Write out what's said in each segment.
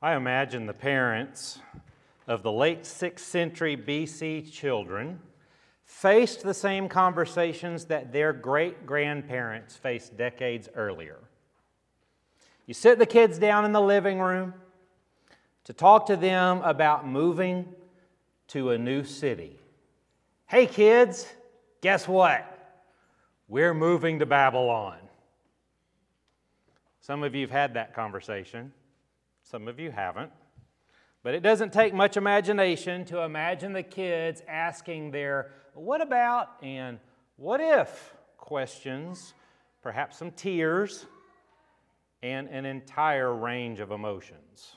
I imagine the parents of the late 6th century BC children faced the same conversations that their great grandparents faced decades earlier. You sit the kids down in the living room to talk to them about moving to a new city. Hey, kids, guess what? We're moving to Babylon. Some of you have had that conversation, some of you haven't. But it doesn't take much imagination to imagine the kids asking their what about and what if questions, perhaps some tears, and an entire range of emotions.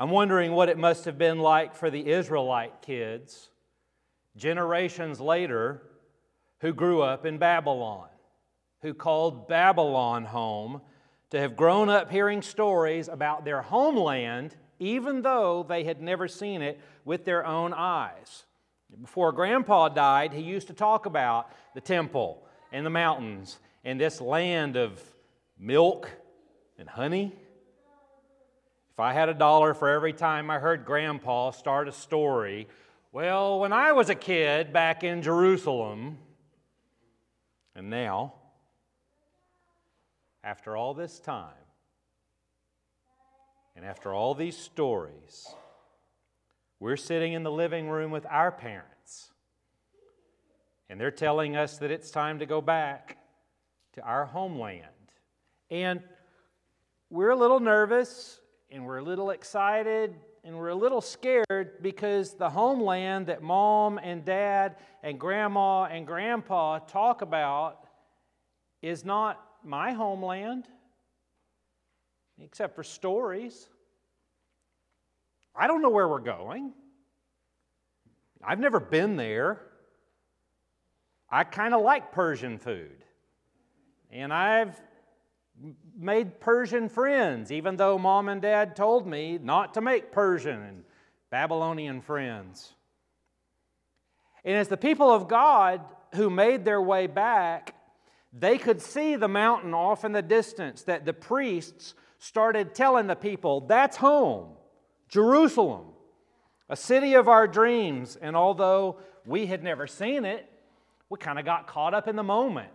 I'm wondering what it must have been like for the Israelite kids generations later who grew up in Babylon, who called Babylon home to have grown up hearing stories about their homeland, even though they had never seen it with their own eyes. Before Grandpa died, he used to talk about the temple and the mountains and this land of milk and honey. If I had a dollar for every time I heard Grandpa start a story, well, when I was a kid back in Jerusalem, and now, after all this time, and after all these stories, we're sitting in the living room with our parents, and they're telling us that it's time to go back to our homeland. And we're a little nervous, and we're a little excited, and we're a little scared because the homeland that mom and dad and grandma and grandpa talk about is not my homeland, except for stories. I don't know where we're going. I've never been there. I kind of like Persian food. And I've made Persian friends, even though mom and dad told me not to make Persian and Babylonian friends. And as the people of God who made their way back, they could see the mountain off in the distance that the priests started telling the people, That's home, Jerusalem, a city of our dreams. And although we had never seen it, we kind of got caught up in the moment.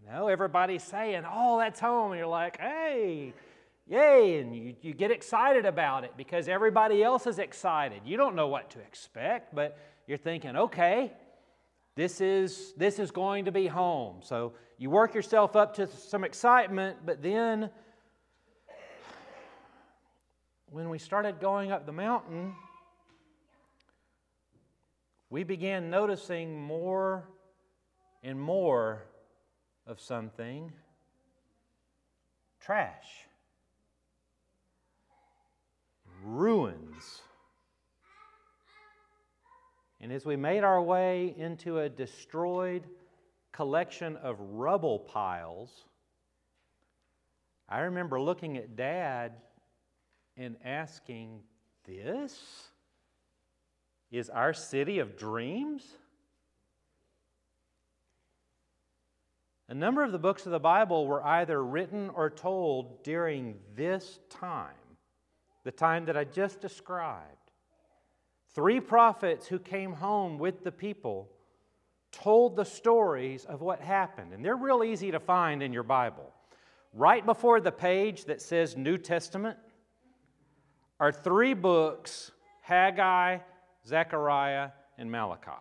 You know, everybody's saying, Oh, that's home. And you're like, Hey, yay. And you, you get excited about it because everybody else is excited. You don't know what to expect, but you're thinking, Okay, this is, this is going to be home. So you work yourself up to some excitement, but then when we started going up the mountain, we began noticing more and more of something. Trash, ruins and as we made our way into a destroyed collection of rubble piles, I remember looking at Dad and asking, This is our city of dreams? A number of the books of the Bible were either written or told during this time, the time that I just described. Three prophets who came home with the people told the stories of what happened, and they're real easy to find in your Bible. Right before the page that says New Testament are three books Haggai, Zechariah, and Malachi.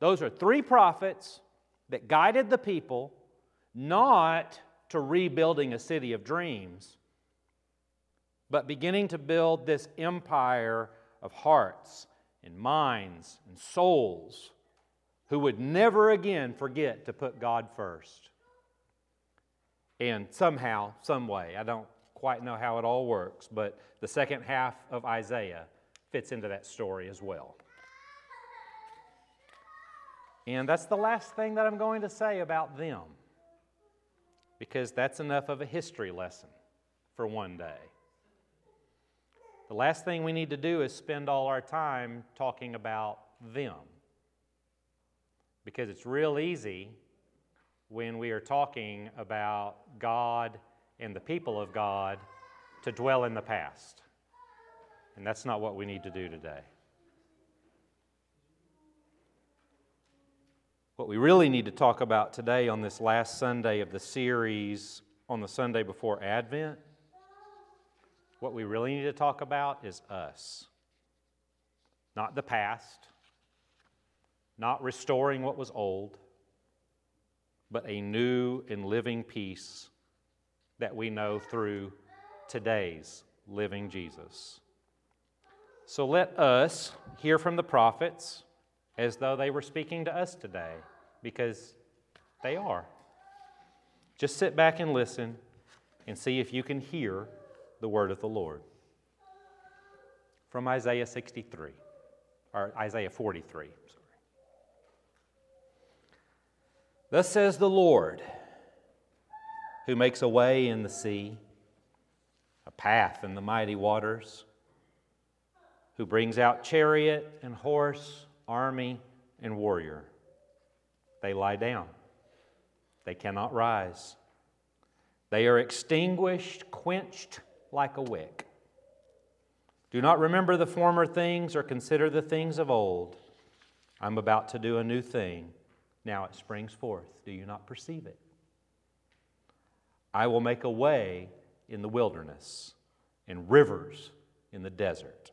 Those are three prophets that guided the people not to rebuilding a city of dreams, but beginning to build this empire of hearts and minds and souls who would never again forget to put God first. And somehow, some way, I don't quite know how it all works, but the second half of Isaiah fits into that story as well. And that's the last thing that I'm going to say about them, because that's enough of a history lesson for one day. The last thing we need to do is spend all our time talking about them. Because it's real easy when we are talking about God and the people of God to dwell in the past. And that's not what we need to do today. What we really need to talk about today on this last Sunday of the series on the Sunday before Advent, what we really need to talk about is us. Not the past, not restoring what was old, but a new and living peace that we know through today's living Jesus. So let us hear from the prophets as though they were speaking to us today, because they are. Just sit back and listen and see if you can hear the word of the Lord. From Isaiah 63, or Isaiah 43, sorry. Thus says the Lord, who makes a way in the sea, a path in the mighty waters, who brings out chariot and horse, army and warrior. They lie down, they cannot rise. They are extinguished, quenched like a wick. Do not remember the former things or consider the things of old. I'm about to do a new thing. Now it springs forth. Do you not perceive it? I will make a way in the wilderness and rivers in the desert.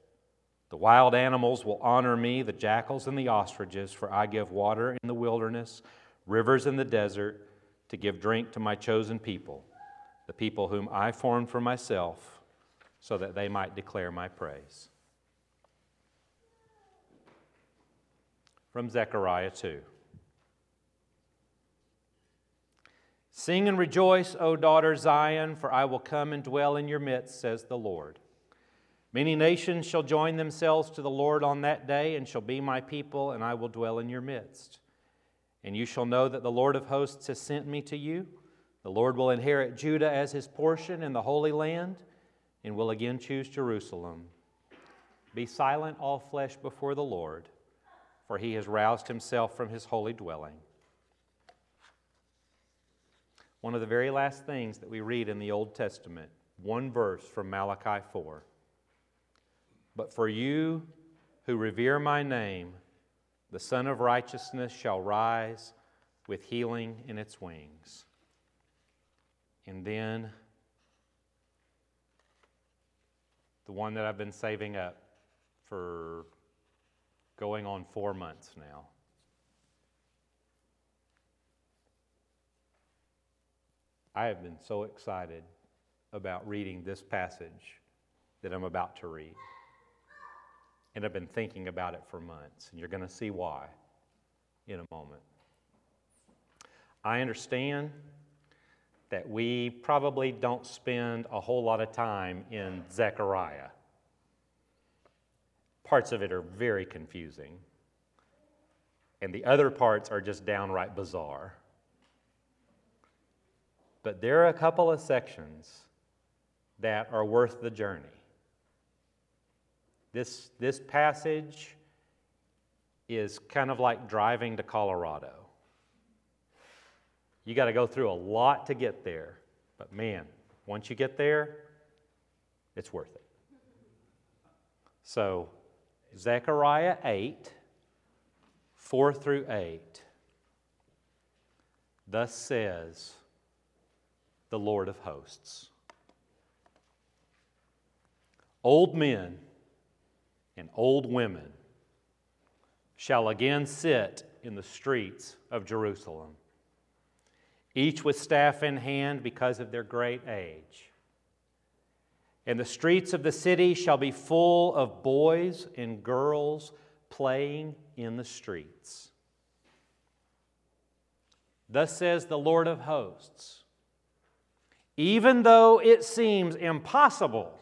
The wild animals will honor me, the jackals and the ostriches, for I give water in the wilderness, rivers in the desert, to give drink to my chosen people, the people whom I formed for myself, so that they might declare my praise. From Zechariah 2. Sing and rejoice, O daughter Zion, for I will come and dwell in your midst, says the Lord. Many nations shall join themselves to the Lord on that day, and shall be my people, and I will dwell in your midst. And you shall know that the Lord of hosts has sent me to you. The Lord will inherit Judah as his portion in the Holy Land, and will again choose Jerusalem. Be silent, all flesh, before the Lord, for he has roused himself from his holy dwelling. One of the very last things that we read in the Old Testament, one verse from Malachi 4. But for you who revere my name, the Sun of Righteousness shall rise with healing in its wings. And then the one that I've been saving up for going on four months now. I have been so excited about reading this passage that I'm about to read. And I've been thinking about it for months, and you're going to see why in a moment. I understand that we probably don't spend a whole lot of time in Zechariah. Parts of it are very confusing, and the other parts are just downright bizarre. But there are a couple of sections that are worth the journey. This, this passage is kind of like driving to Colorado. You got to go through a lot to get there, but man, once you get there, it's worth it. So, Zechariah 8, 4 through 8, thus says, the Lord of hosts. Old men and old women shall again sit in the streets of Jerusalem, each with staff in hand because of their great age. And the streets of the city shall be full of boys and girls playing in the streets. Thus says the Lord of hosts even though it seems impossible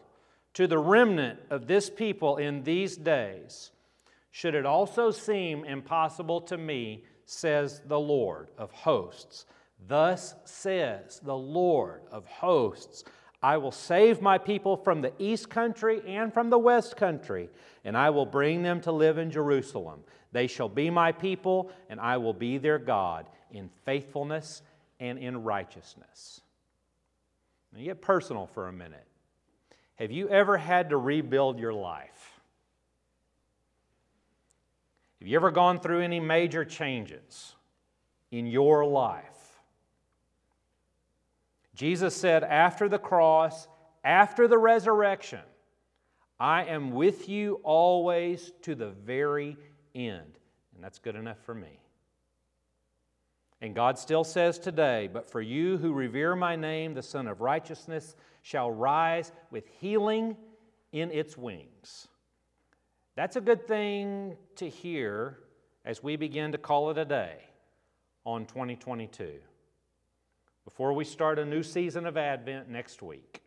to the remnant of this people in these days, should it also seem impossible to me, says the Lord of hosts. Thus says the Lord of hosts I will save my people from the east country and from the west country, and I will bring them to live in Jerusalem. They shall be my people, and I will be their God in faithfulness and in righteousness. Now get personal for a minute. Have you ever had to rebuild your life? Have you ever gone through any major changes in your life? Jesus said, after the cross, after the resurrection, I am with you always to the very end. And that's good enough for me. And God still says today, But for you who revere my name, the Sun of Righteousness shall rise with healing in its wings. That's a good thing to hear as we begin to call it a day on 2022. Before we start a new season of Advent next week,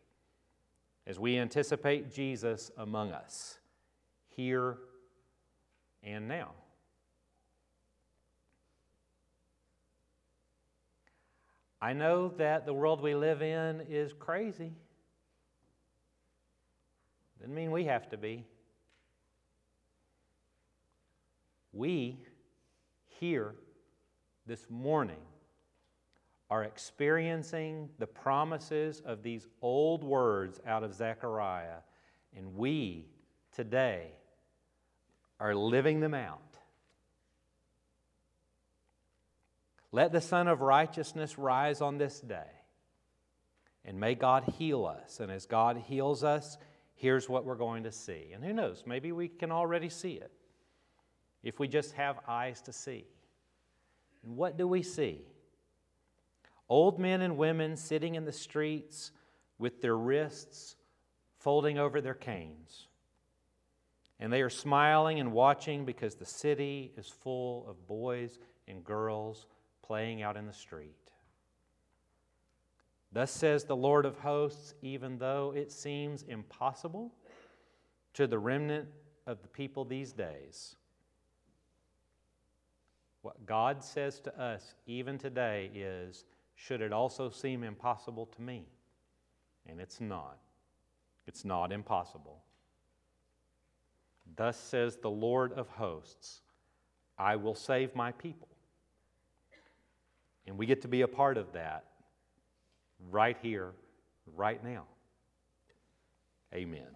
as we anticipate Jesus among us, here and now. I know that the world we live in is crazy. Doesn't mean we have to be. We here this morning are experiencing the promises of these old words out of Zechariah, and we today are living them out. Let the Sun of Righteousness rise on this day. And may God heal us. And as God heals us, here's what we're going to see. And who knows, maybe we can already see it if we just have eyes to see. And what do we see? Old men and women sitting in the streets with their wrists folding over their canes. And they are smiling and watching because the city is full of boys and girls playing out in the street. Thus says the Lord of hosts, even though it seems impossible to the remnant of the people these days, what God says to us even today is, should it also seem impossible to me? And it's not. It's not impossible. Thus says the Lord of hosts, I will save my people. And we get to be a part of that right here, right now. Amen.